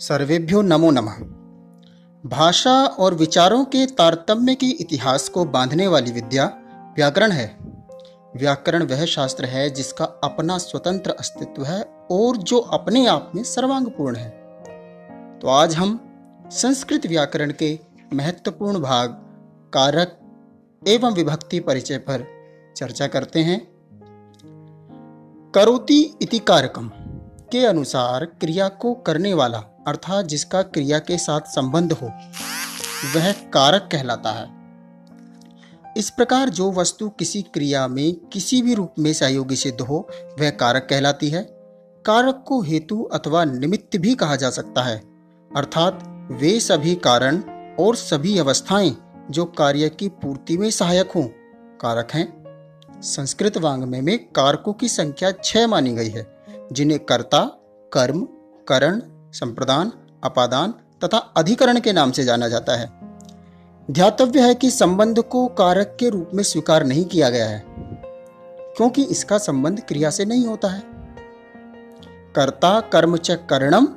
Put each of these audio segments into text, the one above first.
सर्वेभ्यो नमो नमः। भाषा और विचारों के तारतम्य के इतिहास को बांधने वाली विद्या व्याकरण है। व्याकरण वह शास्त्र है जिसका अपना स्वतंत्र अस्तित्व है और जो अपने आप में सर्वांगपूर्ण है। तो आज हम संस्कृत व्याकरण के महत्वपूर्ण भाग, कारक एवं विभक्ति परिचय पर चर्चा करते हैं। करोति इति कारकम के अनुसार क्रिया को करने वाला अर्थात जिसका क्रिया के साथ संबंध हो, वह कारक कहलाता है। इस प्रकार जो वस्तु किसी क्रिया में किसी भी रूप में सहयोगी सिद्ध हो, वह कारक कहलाती है। कारक को हेतु अथवा निमित्त भी कहा जा सकता है। अर्थात वे सभी कारण और सभी अवस्थाएँ जो कार्य की पूर्ति में सहायक हों, कारक हैं। संस्कृत वांग्मय में कारकों की संख्या छह मानी गई है, जिन्हें कर्ता, कर्म, करण संप्रदान, अपादान तथा अधिकरण के नाम से जाना जाता है। ध्यातव्य है कि संबंध को कारक के रूप में स्वीकार नहीं किया गया है, क्योंकि इसका संबंध क्रिया से नहीं होता है। कर्ता कर्म च करणम,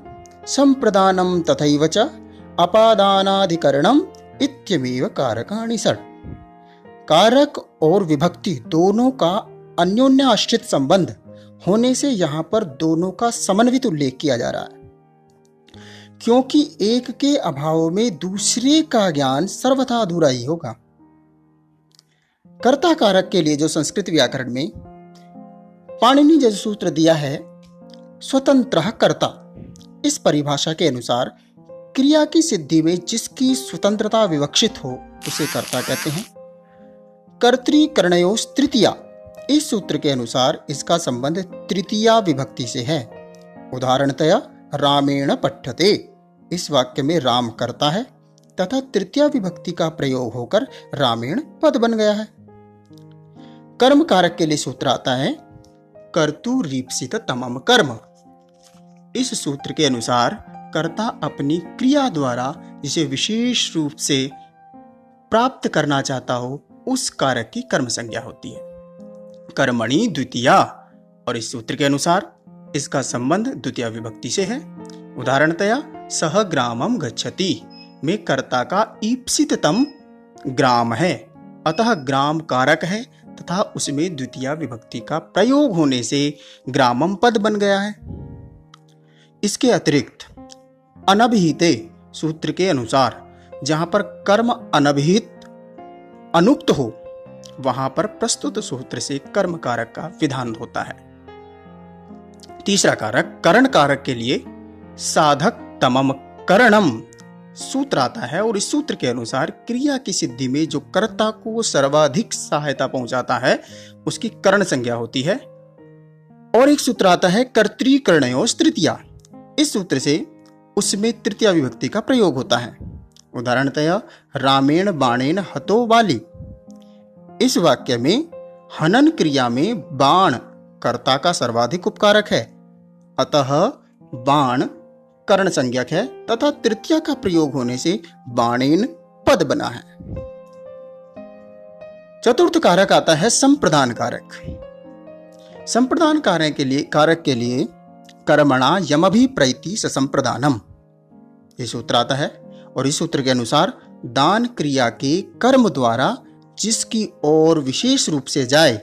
संप्रदानम तथैव च अपादानाधिकरणम इत्यमेव कारकाणि कारक और विभक्ति दोनों का अन्योन्य आश्रित संबंध होने से यहाँ पर दोनों का समन्वित उल्लेख किया जा रहा है। क्योंकि एक के अभाव में दूसरे का ज्ञान सर्वथा अधूरा ही होगा। कर्ता कारक के लिए जो संस्कृत व्याकरण में पाणिनि जैसे सूत्र दिया है, स्वतंत्र कर्ता, इस परिभाषा के अनुसार क्रिया की सिद्धि में जिसकी स्वतंत्रता विवक्षित हो, उसे कर्ता कहते हैं। कर्तृकर्णयोस तृतीया, इस सूत्र के अनुसार इसका संबंध तृतीया विभक्ति से है। उदाहरणतया, रामेण पठ्यते। इस वाक्य में राम करता है तथा तृतीय विभक्ति का प्रयोग होकर रामेण पद बन गया है। कर्म कारक के लिए सूत्र आता है, कर्तु रीप्सित तमम कर्म। इस सूत्र के अनुसार कर्ता अपनी क्रिया द्वारा जिसे विशेष रूप से प्राप्त करना चाहता हो, उस कारक की कर्म संज्ञा होती है। कर्मणि द्वितीया, और इस सूत्र के अनुसार इसका संबंध द्वितीय विभक्ति से है। उदाहरणतया सह ग्रामम गच्छति। में कर्ता का ईप्सिततम ग्राम है। अतः ग्राम कारक है तथा उसमें द्वितीय विभक्ति का प्रयोग होने से ग्रामम पद बन गया है। इसके अतिरिक्त अनभिहिते सूत्र के अनुसार जहाँ पर कर्म अनभिहित अनुक्त हो, वहाँ पर प्रस्तुत सूत्र से कर्म कारक का विधान होता है। तीसरा कारक करण कारक के लिए साधक तमम करणम सूत्र आता है और इस सूत्र के अनुसार क्रिया की सिद्धि में जो कर्ता को सर्वाधिक सहायता पहुंचाता है, उसकी करण संज्ञा होती है। और एक सूत्र आता है कर्तृकर्णयो तृतीया इस सूत्र से उसमें तृतीय विभक्ति का प्रयोग होता है। उदाहरणतया, रामेण बाणेन हतो वाली। इस वाक्य में हनन क्रिया में बाण कर्ता का सर्वाधिक उपकारक है। अतः बाण कर्ण संज्ञक है तथा तृतीय का प्रयोग होने से बाणेन पद बना है। चतुर्थ कारक आता है संप्रदान कारक। संप्रदान कारक के लिए, कारक के लिए कर्मणा यमभि प्रैति संप्रदानम। ये सूत्र आता है और इस सूत्र के अनुसार दान क्रिया के कर्म द्वारा जिसकी ओर विशेष रूप से जाए,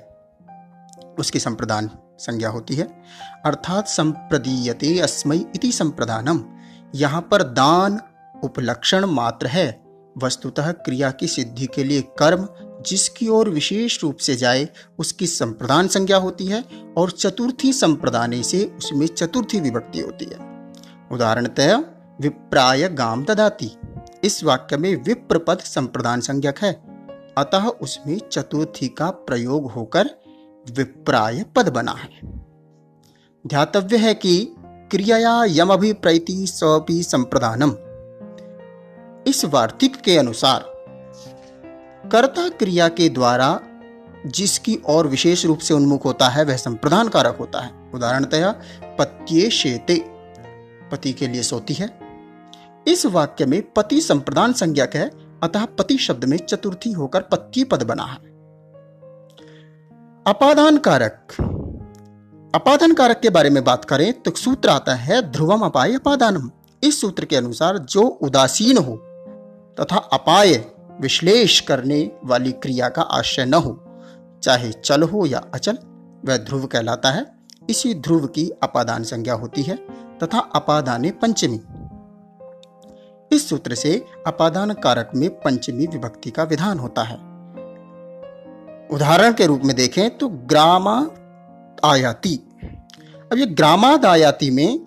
उसकी संप्रदान। संज्ञा होती है। अर्थात संप्रदीयते अस्मय इति संप्रदानम यहाँ पर दान उपलक्षण मात्र है। वस्तुतः क्रिया की सिद्धि के लिए कर्म जिसकी ओर विशेष रूप से जाए, उसकी संप्रदान संज्ञा होती है और चतुर्थी संप्रदाने से उसमें चतुर्थी विभक्ति होती है। उदाहरणतः विप्राय गाम ददाती। इस वाक्य में विप्र पद संप्रदान संज्ञक है। अतः उसमें चतुर्थी का प्रयोग होकर विप्राय पद बना है। ध्यातव्य है कि क्रियाया यम अभिप्रैति स्वपि संप्रदानम। इस वार्तिक के अनुसार, कर्ता क्रिया के द्वारा जिसकी और विशेष रूप से उन्मुख होता है, वह संप्रदान कारक होता है। उदाहरणतया, पत्ये शेते, पति के लिए सोती है। इस वाक्य में पति संप्रदान संज्ञक है, अतः पति शब्द में चतुर्थी होकर पत्ती पद बना है। अपादान कारक अपादान कारक के बारे में बात करें तो सूत्र आता है, ध्रुवम अपाय अपादानम। इस सूत्र के अनुसार जो उदासीन हो तथा अपाय विश्लेष करने वाली क्रिया का आश्रय न हो, चाहे चल हो या अचल, वह ध्रुव कहलाता है। इसी ध्रुव की अपादान संज्ञा होती है तथा अपादाने पंचमी। इस सूत्र से अपादान कारक में पंचमी विभक्ति का विधान होता है। उदाहरण के रूप में देखें तो ग्रामा आयाति। अब ये ग्रामाद आयाति में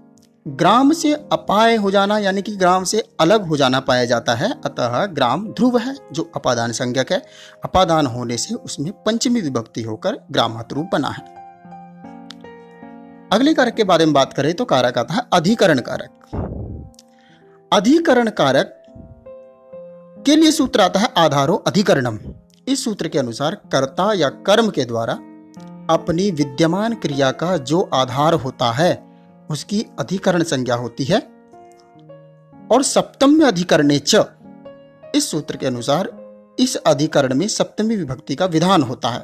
ग्राम से अपाय हो जाना, यानी कि ग्राम से अलग हो जाना पाया जाता है। अतः ग्राम ध्रुव है, जो अपादान संज्ञक है। अपादान होने से उसमें पंचमी विभक्ति होकर ग्रामात रूप बना है। अगले कारक के बारे में बात करें तो कारक आता है अधिकरण कारक। अधिकरण कारक के लिए सूत्र आता है आधारो अधिकरणम। इस सूत्र के अनुसार कर्ता या कर्म के द्वारा अपनी विद्यमान क्रिया का जो आधार होता है, उसकी अधिकरण संज्ञा होती है। और सप्तम्य अधिकरणे च, इस सूत्र के अनुसार इस अधिकरण में सप्तमी विभक्ति का विधान होता है।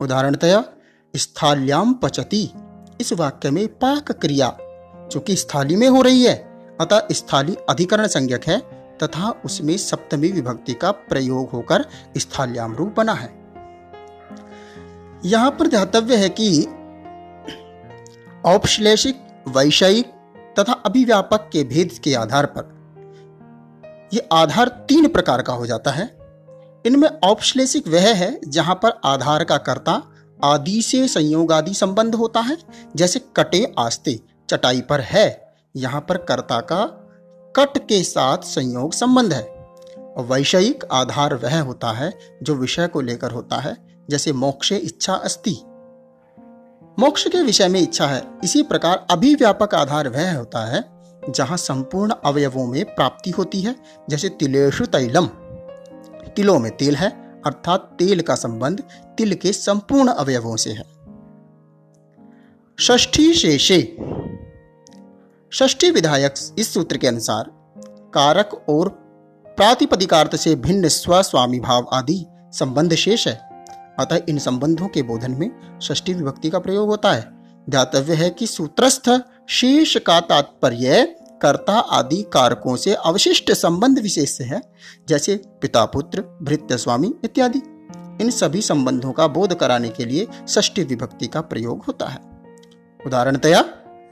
उदाहरणतया स्थाल्याम पचती, इस वाक्य में पाक क्रिया जो कि स्थाली में हो रही है, अतः स्थाली अधिकरण संज्ञक है तथा उसमें सप्तमी विभक्ति का प्रयोग होकर स्थाल्याम रूप बना है। यहाँ पर ध्यातव्य है कि औपश्लेषिक, वैषयिक तथा अभिव्यापक के भेद के आधार पर यह आधार तीन प्रकार का हो जाता है। इनमें औपश्लेषिक वह है जहाँ पर आधार का कर्ता आदि से संयोग आदि संबंध होता है, जैसे कटे आस्ते, चटाई पर है, यहाँ पर कर्ता का कट के साथ संयोग संबंध है। वैषयिक आधार वह होता है जो विषय को लेकर होता है, जैसे मोक्षे इच्छा अस्ति। मोक्ष के विषय में इच्छा है। इसी प्रकार अभिव्यापक आधार वह होता है, जहाँ संपूर्ण अवयवों में प्राप्ति होती है, जैसे तिलेशु तैलम। तिलों में तेल है, अर्थात तेल का संबंध तिल के संपूर्ण अवयवों से है। षष्ठी शेषे। षष्ठी विधायक इस सूत्र के अनुसार, कारक और प्रातिपदिकार्थ से भिन्न स्वस्वामी भाव आदि संबंध शेष है। अतः इन संबंधों के बोधन में षष्ठी विभक्ति का प्रयोग होता है। ध्यातव्य है कि सूत्रस्थ, शेष का तात्पर्य कर्ता आदि कारकों से अवशिष्ट संबंध विशेष है, जैसे पिता, पुत्र, भृत्य, स्वामी इत्यादि। इन सभी संबंधों का बोध कराने के लिए षष्ठी विभक्ति का प्रयोग होता है। उदाहरणतया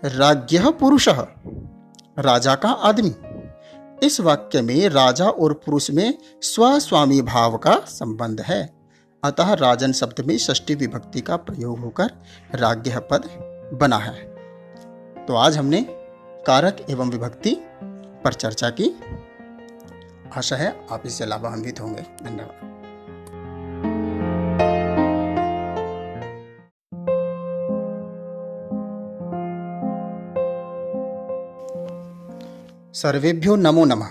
राज्य पुरुष, राजा का आदमी। इस वाक्य में राजा और पुरुष में स्वस्वामी भाव का संबंध है। अतः राजन शब्द में षष्ठी विभक्ति का प्रयोग होकर राज्य पद बना है। तो आज हमने कारक एवं विभक्ति पर चर्चा की। आशा है आप इससे लाभान्वित होंगे। धन्यवाद। सर्वेभ्यो नमो नमः।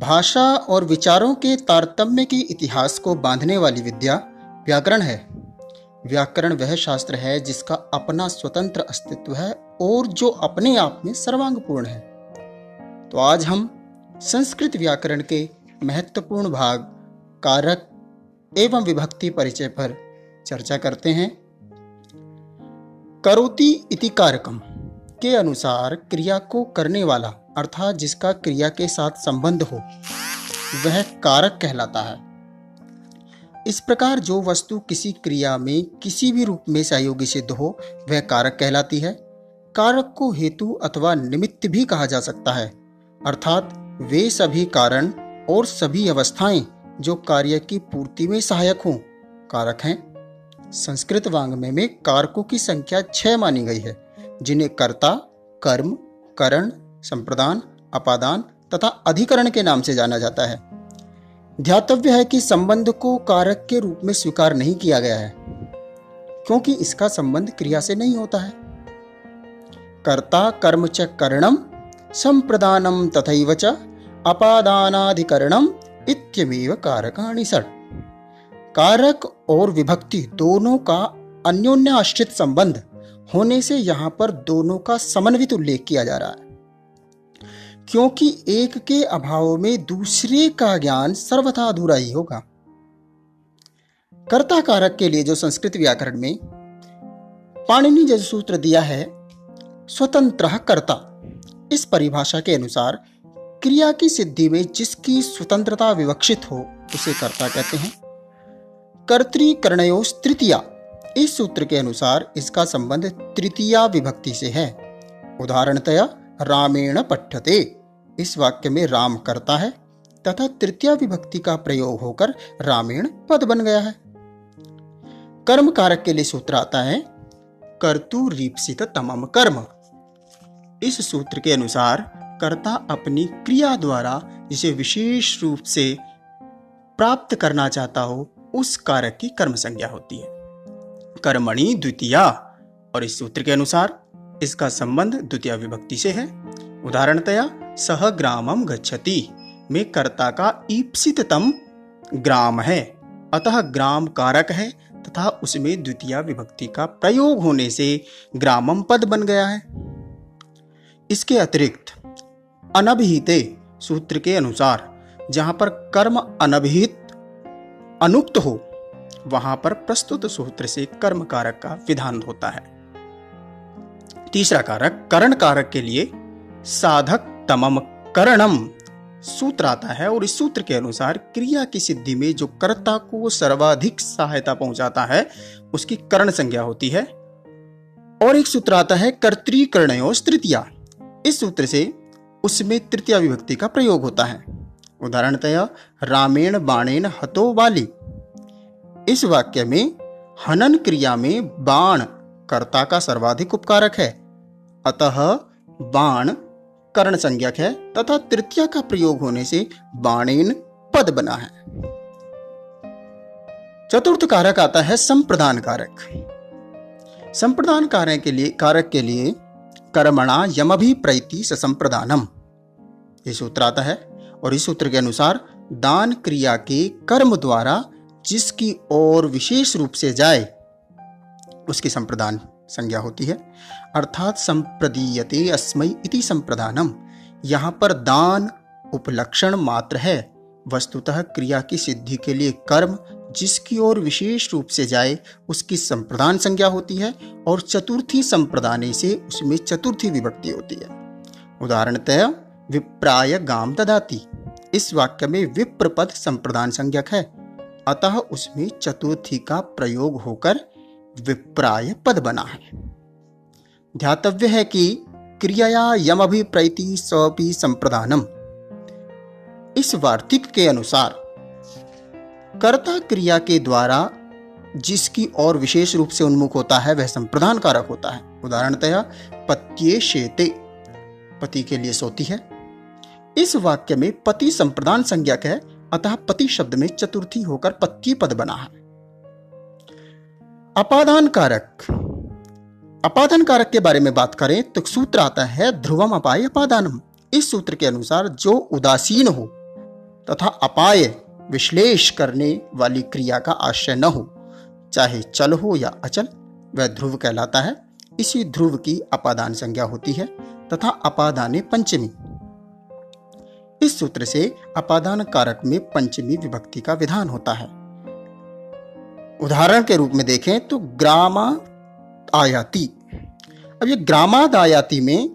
भाषा और विचारों के तारतम्य के इतिहास को बांधने वाली विद्या व्याकरण है। व्याकरण वह शास्त्र है जिसका अपना स्वतंत्र अस्तित्व है और जो अपने आप में सर्वांगपूर्ण है। तो आज हम संस्कृत व्याकरण के महत्वपूर्ण भाग, कारक एवं विभक्ति परिचय पर चर्चा करते हैं। करोति इति कारकम के अनुसार क्रिया को करने वाला अर्थात जिसका क्रिया के साथ संबंध हो, वह कारक कहलाता है। इस प्रकार जो वस्तु किसी क्रिया में किसी भी रूप में सहयोगी सिद्ध हो, वह कारक कहलाती है। कारक को हेतु अथवा निमित्त भी कहा जा सकता है। अर्थात वे सभी कारण और सभी अवस्थाएँ जो कार्य की पूर्ति में सहायक हों, कारक हैं। संस्कृत वांग्मय में कारकों की संख्या छह मानी गई है, जिन्हें कर्ता, कर्म, करण संप्रदान, अपादान तथा अधिकरण के नाम से जाना जाता है। ध्यातव्य है कि संबंध को कारक के रूप में स्वीकार नहीं किया गया है, क्योंकि इसका संबंध क्रिया से नहीं होता है। कर्ता कर्म च करणम, संप्रदानम तथैव च अपादानाधिकरणम इत्यमेव कारकाणि षट। कारक और विभक्ति दोनों का अन्योन्याश्रित संबंध होने से यहाँ पर दोनों का समन्वित उल्लेख किया जा रहा है। क्योंकि एक के अभाव में दूसरे का ज्ञान सर्वथा अधूरा ही होगा। कर्ता कारक के लिए जो संस्कृत व्याकरण में पाणिनि जो सूत्र दिया है, स्वतंत्र कर्ता। इस परिभाषा के अनुसार क्रिया की सिद्धि में जिसकी स्वतंत्रता विवक्षित हो, उसे कर्ता कहते हैं। कर्तृकर्णयो तृतीया। इस सूत्र के अनुसार इसका संबंध तृतीया विभक्ति से है। उदाहरणतया, रामेण पठ्यते। इस वाक्य में राम करता है तथा तृतीय विभक्ति का प्रयोग होकर रामेण पद बन गया है। कर्म कारक के लिए सूत्र आता है, कर्तु रीप्सित तमम कर्म। इस सूत्र के अनुसार कर्ता अपनी क्रिया द्वारा जिसे विशेष रूप से प्राप्त करना चाहता हो, उस कारक की कर्म संज्ञा होती है। कर्मणि द्वितीया, और इस सूत्र के अनुसार इसका संबंध द्वितीय विभक्ति से है। उदाहरणतया सह ग्रामम गच्छति। में कर्ता का ईप्सिततम ग्राम है। अतः ग्राम कारक है तथा उसमें द्वितीय विभक्ति का प्रयोग होने से ग्रामम पद बन गया है। इसके अतिरिक्त अनभिहिते सूत्र के अनुसार जहाँ पर कर्म अनभिहित अनुक्त हो, वहाँ पर प्रस्तुत सूत्र से कर्म कारक का विधान होता है। तीसरा कारक करण कारक के लिए साधक तमम करणम सूत्र आता है और इस सूत्र के अनुसार क्रिया की सिद्धि में जो कर्ता को सर्वाधिक सहायता पहुंचाता है, उसकी करण संज्ञा होती है। और एक सूत्र आता है कर्तृकर्णयो तृतीया इस सूत्र से उसमें तृतीय विभक्ति का प्रयोग होता है। उदाहरणतया, रामेण बाणेन हतो वाली इस वाक्य में हनन क्रिया में बाण कर्ता का सर्वाधिक उपकारक है। अतः बाण कर्ण संज्ञक है तथा तृतीय का प्रयोग होने से बाणेन पद बना है। चतुर्थ कारक आता है संप्रदान कारक। संप्रदान कारक के लिए, कारक के लिए कर्मणा यमभि प्रैति संप्रदानम। ये सूत्र आता है और इस सूत्र के अनुसार दान क्रिया के कर्म द्वारा जिसकी ओर विशेष रूप से जाए, उसकी संप्रदान। संज्ञा होती है। अर्थात संप्रदीयते अस्मय इति संप्रदानम। यहाँ पर दान उपलक्षण मात्र है। वस्तुतः क्रिया की सिद्धि के लिए कर्म जिसकी ओर विशेष रूप से जाए, उसकी संप्रदान संज्ञा होती है और चतुर्थी संप्रदाने से उसमें चतुर्थी विभक्ति होती है। उदाहरणतः विप्राय गाम ददाती। इस वाक्य में विप्र पद संप्रदान संज्ञक है। अतः उसमें चतुर्थी का प्रयोग होकर विप्राय पद बना है। ध्यातव्य है कि क्रिया यम अभिप्रैति स्वपि संप्रदानम। इस वार्तिक के अनुसार, कर्ता क्रिया के द्वारा जिसकी और विशेष रूप से उन्मुख होता है, वह संप्रदान कारक होता है। उदाहरणतया, पत्ये शेते, पति के लिए सोती है। इस वाक्य में पति संप्रदान संज्ञक है, अतः पति शब्द में चतुर्थी होकर पत्ती पद बना है। अपादान कारक अपादान कारक के बारे में बात करें तो सूत्र आता है, ध्रुवम अपाय अपादानम। इस सूत्र के अनुसार जो उदासीन हो तथा अपाय विश्लेष करने वाली क्रिया का आश्रय न हो, चाहे चल हो या अचल, वह ध्रुव कहलाता है। इसी ध्रुव की अपादान संज्ञा होती है तथा अपादाने पंचमी। इस सूत्र से अपादान कारक में पंचमी विभक्ति का विधान होता है। उदाहरण के रूप में देखें तो ग्रामा आयाति। अब ये ग्रामाद आयाति में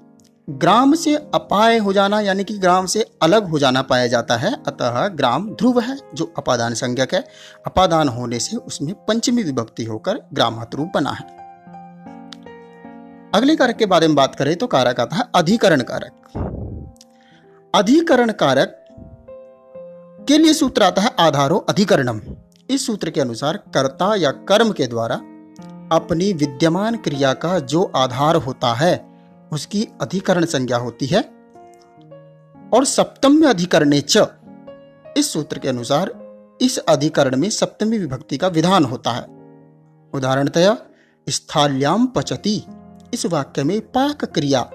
ग्राम से अपाय हो जाना, यानी कि ग्राम से अलग हो जाना पाया जाता है। अतः ग्राम ध्रुव है, जो अपादान संज्ञक है। अपादान होने से उसमें पंचमी विभक्ति होकर ग्रामात बना है। अगले कारक के बारे में बात करें तो कारक आता है अधिकरण कारक। अधिकरण कारक के लिए सूत्र आता है आधारो अधिकरणम। इस सूत्र के अनुसार कर्ता या कर्म के द्वारा अपनी विद्यमान क्रिया का जो आधार होता है, उसकी अधिकरण संज्ञा होती है। और सप्तम्य अधिकरणे च, इस सूत्र के अनुसार इस अधिकरण में सप्तमी विभक्ति का विधान होता है। उदाहरणतया स्थाल्याम पचती, इस वाक्य में पाक क्रिया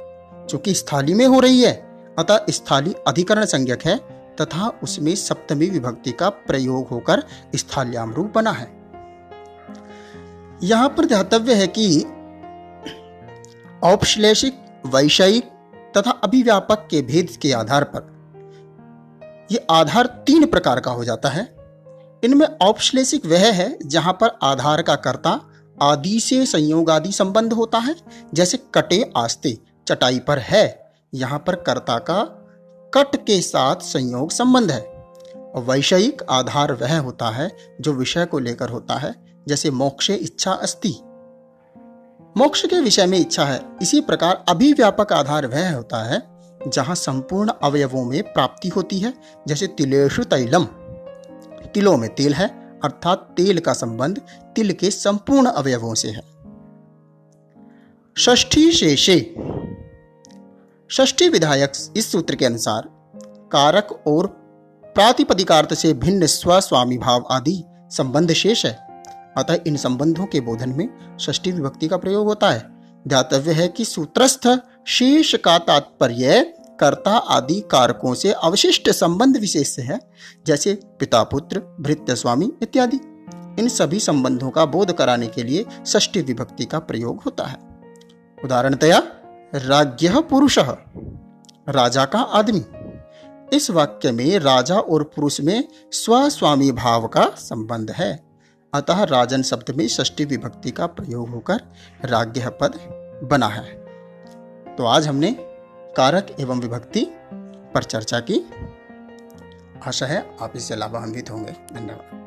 चूँकि स्थाली में हो रही है, अतः स्थाली अधिकरण संज्ञक है। तथा उसमें सप्तमी विभक्ति का प्रयोग होकर स्थाल्याम रूप बना है। यहाँ पर ध्यातव्य है कि औपश्लेषिक, वैषयिक तथा अभिव्यापक के भेद के आधार पर यह आधार तीन प्रकार का हो जाता है। इनमें औपश्लेषिक वह है जहाँ पर आधार का कर्ता आदि से संयोग आदि संबंध होता है, जैसे कटे आस्ते, चटाई पर है, यहाँ पर कर्ता का कट के साथ संयोग संबंध है। वैषयिक आधार वह होता है जो विषय को लेकर होता है, जैसे मोक्षे, इच्छा अस्ति मोक्ष के विषय में इच्छा है। इसी प्रकार अभिव्यापक आधार वह होता है, जहाँ संपूर्ण अवयवों में प्राप्ति होती है, जैसे तिलेशु तैलम। तिलों में तेल है, अर्थात तेल का संबंध तिल के संपूर्ण अवयवों से है। षष्ठी शेषे षष्ठी विधायक इस सूत्र के अनुसार, कारक और प्रातिपदिकार्थ से भिन्न स्वस्वामी भाव आदि संबंध शेष है। अतः इन संबंधों के बोधन में षष्ठी विभक्ति का प्रयोग होता है। ध्यातव्य है कि सूत्रस्थ, शेष का तात्पर्य कर्ता आदि कारकों से अवशिष्ट संबंध विशेष से है, जैसे पिता, पुत्र, भृत्य स्वामी इत्यादि। इन सभी संबंधों का बोध कराने के लिए षष्ठी विभक्ति का प्रयोग होता है। उदाहरणतया राज्य पुरुष। राजा का आदमी। इस वाक्य में राजा और पुरुष में स्वस्वामी भाव का संबंध है। अतः राजन शब्द में षष्ठी विभक्ति का प्रयोग होकर राज्य पद बना है। तो आज हमने कारक एवं विभक्ति पर चर्चा की। आशा है आप इससे लाभान्वित होंगे। धन्यवाद।